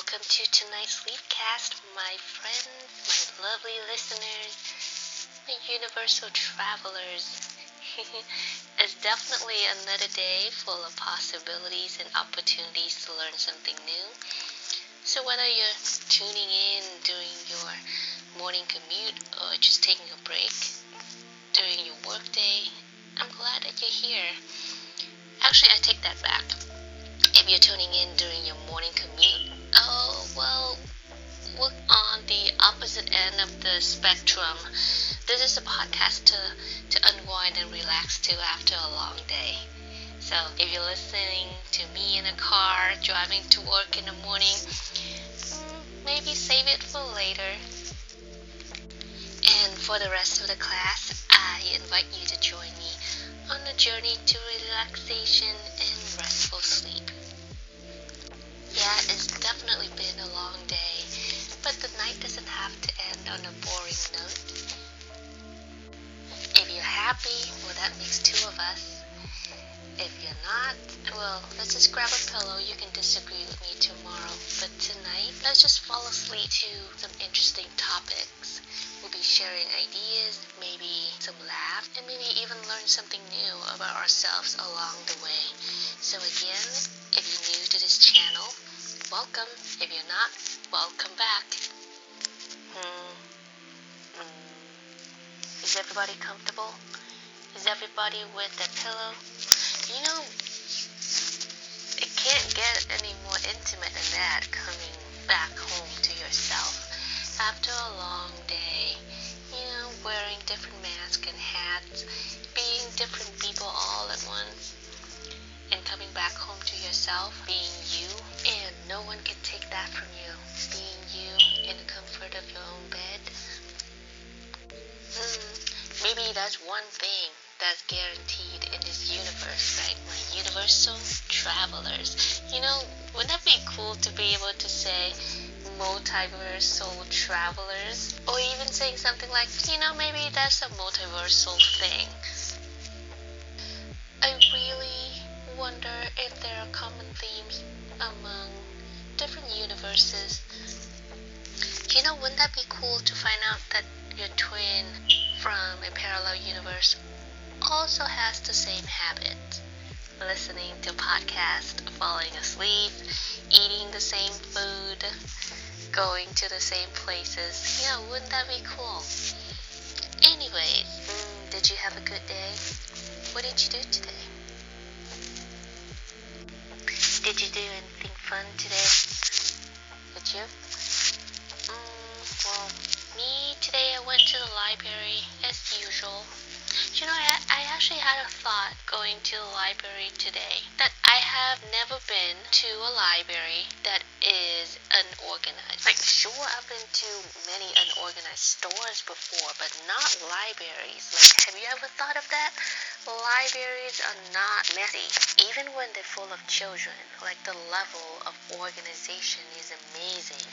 welcome to tonight's Sleepcast, my friends, my lovely listeners, my universal travelers. it's definitely another day full of possibilities and opportunities to learn something new. So, whether you're tuning in during your morning commute or just taking the spectrum. This is a podcast to, to unwind and relax to after a long day. So if you're listening to me in a car driving to work in the morning, maybe save it for later. And for the rest of the class, I invite you to join me on the journey to relaxation and restful sleep. Yeah, it's definitely been maybe some laugh, and maybe even learn something new about ourselves along the way. So again, if you're new to this channel, welcome. If you're not, welcome back. Hmm. Hmm. Is everybody comfortable? Is everybody with their pillow? You know, yourself, being you, and no one can take that from you. Being you in the comfort of your own bed. Hmm, maybe that's one thing that's guaranteed in this universe, right? My universal travelers. You know, wouldn't that be cool to be able to say multiversal travelers? Or even saying something like, you know, maybe that's a multiversal thing. I wonder if there are common themes among different universes. You know, wouldn't that be cool to find out that your twin from a parallel universe also has the same habits? Listening to podcasts, falling asleep, eating the same food, going to the same places. Yeah, wouldn't that be cool? Anyways, mm, did you have a good day? What did you do today? Did you do anything fun today? Did you? Mm, well, me today I went to the library as usual. You know, I, I actually had a thought going to the library today that I have never been to a library that is unorganized. Like, sure, I've been to many unorganized stores before, but not libraries. Like, have you ever thought of that? Libraries are not messy, even when they're full of children. Like, the level of organization is amazing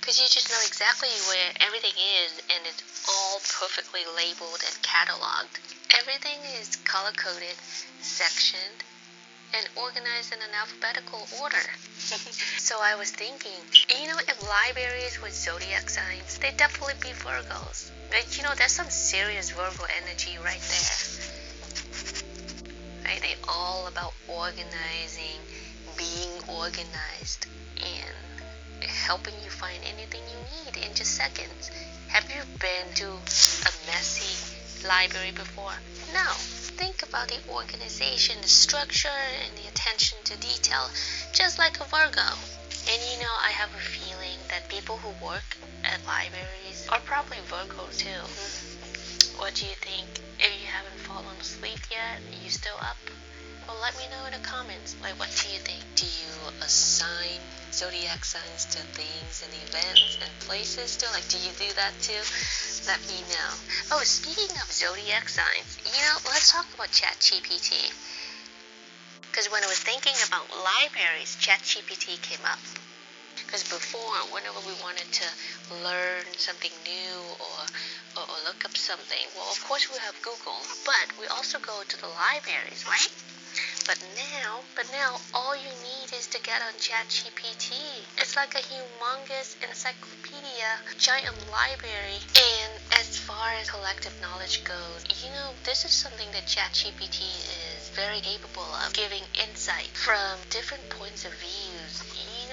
because you just know exactly where everything is and it's all perfectly labeled and cataloged. Everything is color coded, sectioned, and organized in an alphabetical order. so I was thinking, you know, if libraries were zodiac signs, they'd definitely be Virgos. But you know, there's some serious Virgo energy right there. Right? They all about organizing, being organized, and helping you find anything you need in just seconds. Have you been to a messy library before? No. Think about the organization, the structure, and the attention to detail, just like a Virgo. And you know, I have a feeling that people who work at libraries are probably Virgo too. What do you think? Fallen asleep yet, are you still up? Well, let me know in the comments. Like, what do you think? Do you assign zodiac signs to things and events and places too? Like, do you do that too? Let me know. Oh, speaking of zodiac signs, you know, let's talk about ChatGPT. Because when I was thinking about libraries, ChatGPT came up. Because before, whenever we wanted to learn something new or, or, or look up something, well, of course we have Google, but we also go to the libraries, right? But now, but now all you need is to get on ChatGPT. It's like a humongous encyclopedia, giant library. And as far as collective knowledge goes, you know, this is something that ChatGPT is very capable of giving insight from different points of views.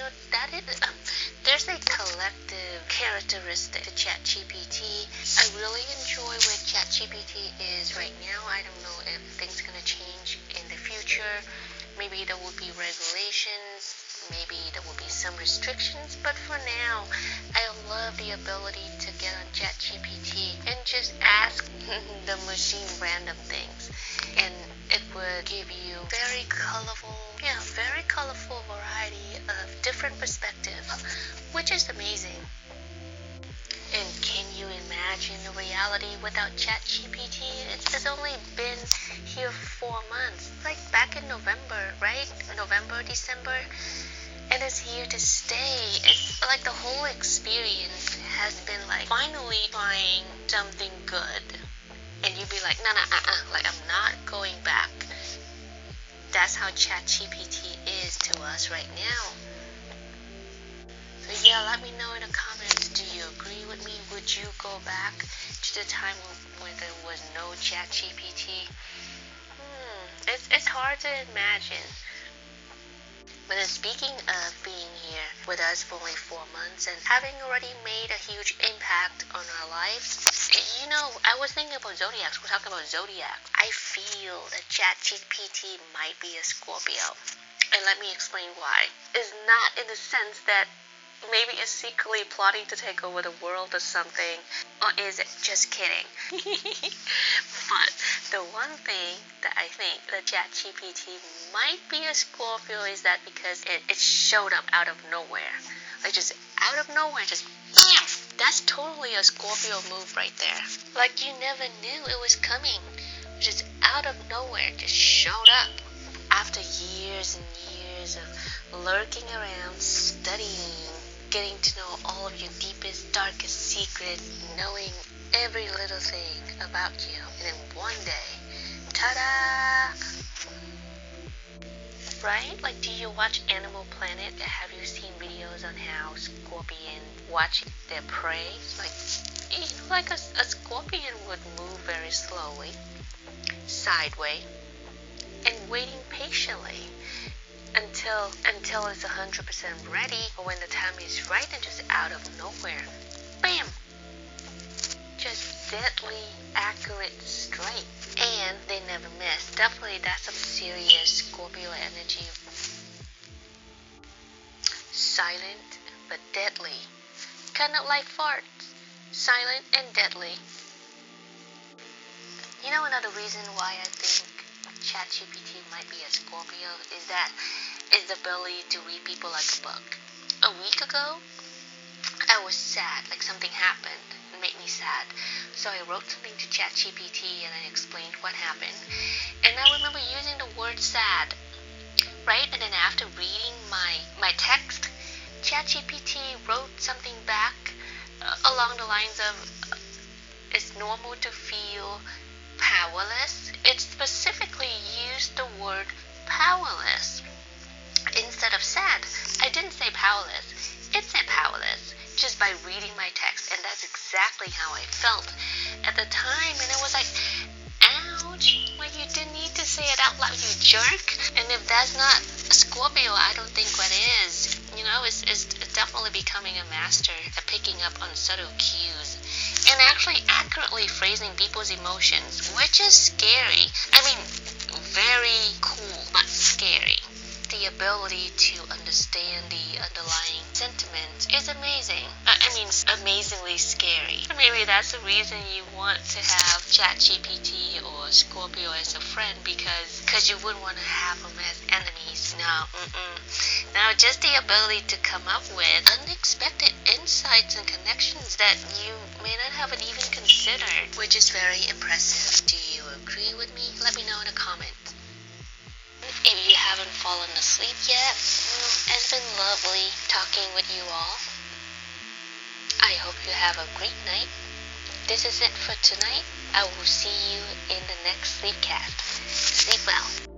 Know, that is, um, there's a collective characteristic to ChatGPT. I really enjoy where ChatGPT is right now. I don't know if things to change in the future. Maybe there will be regulations maybe there will be some restrictions, but for now, I love the ability to get on ChatGPT and just ask the machine random things. And it would give you very colorful, yeah, very colorful which is amazing. And can you imagine the reality without ChatGPT? It's, only been here four months, like back in November, right? November, December and it's here to stay. It's like the whole experience has been like finally trying something good. And you'd be like, no, no, uh, uh, like I'm not going back. That's how ChatGPT is to us right now. Yeah, let me know in the comments. Do you agree with me? Would you go back to the time when there was no ChatGPT? Hmm, it's it's hard to imagine. But speaking of being here with us for only four months and having already made a huge impact on our lives, you know, I was thinking about zodiacs. We're talking about zodiacs. I feel that ChatGPT might be a Scorpio. And let me explain why. It's not in the sense that maybe it's secretly plotting to take over the world or something, or is it just kidding? but the one thing that I think that ChatGPT might be a Scorpio is that because it, it showed up out of nowhere. Like just out of nowhere, just! That's totally a Scorpio move right there. Like you never knew it was coming. Just out of nowhere, just showed up. After years and years of lurking around, studying, getting to know all of your deepest, darkest secret, knowing every little thing about you. And then one day, ta-da! Right? Like, do you watch Animal Planet? Have you seen videos on how scorpion watch their prey? Like, know, like a, a scorpion would move very slowly, sideways, and waiting patiently until until it's 100% ready or when the time is right and just out of nowhere bam! Just deadly accurate straight. And they never miss. Definitely that's some serious scorpio energy. Silent but deadly. Kind of like farts. Silent and deadly. You know another reason why i think ChatGPT might be a Scorpio is that is the ability to read people like a book. A week ago, I was sad, like something happened and made me sad. So I wrote something to ChatGPT and I explained what happened. And I remember using the word sad, right? And then after reading my my text, ChatGPT wrote something back uh, along the lines of, "It's normal to feel powerless." It specifically used the word powerless instead of sad. I didn't say powerless. It said powerless just by reading my text, and that's exactly how I felt at the time. And it was like, ouch, like you didn't need to say it out loud, you jerk. And if that's not Scorpio, I don't think what is. You know, it's, it's definitely becoming a master at picking up on subtle cues actually accurately phrasing people's emotions, which is scary. I mean, very cool, but scary. The ability to understand the underlying sentiment is amazing. I mean, amazingly scary. Maybe that's the reason you want to have ChatGPT or Scorpio as a friend because because you wouldn't want to have them as enemies. No, mm-mm. Now, just the ability to come up with unexpected insights and connections that you may not have even considered, which is very impressive. Do you agree with me? Let me know in the comments. If you haven't fallen asleep yet, mm, it's been lovely talking with you all. I hope you have a great night. This is it for tonight. I will see you in the next Sleepcast. Sleep well.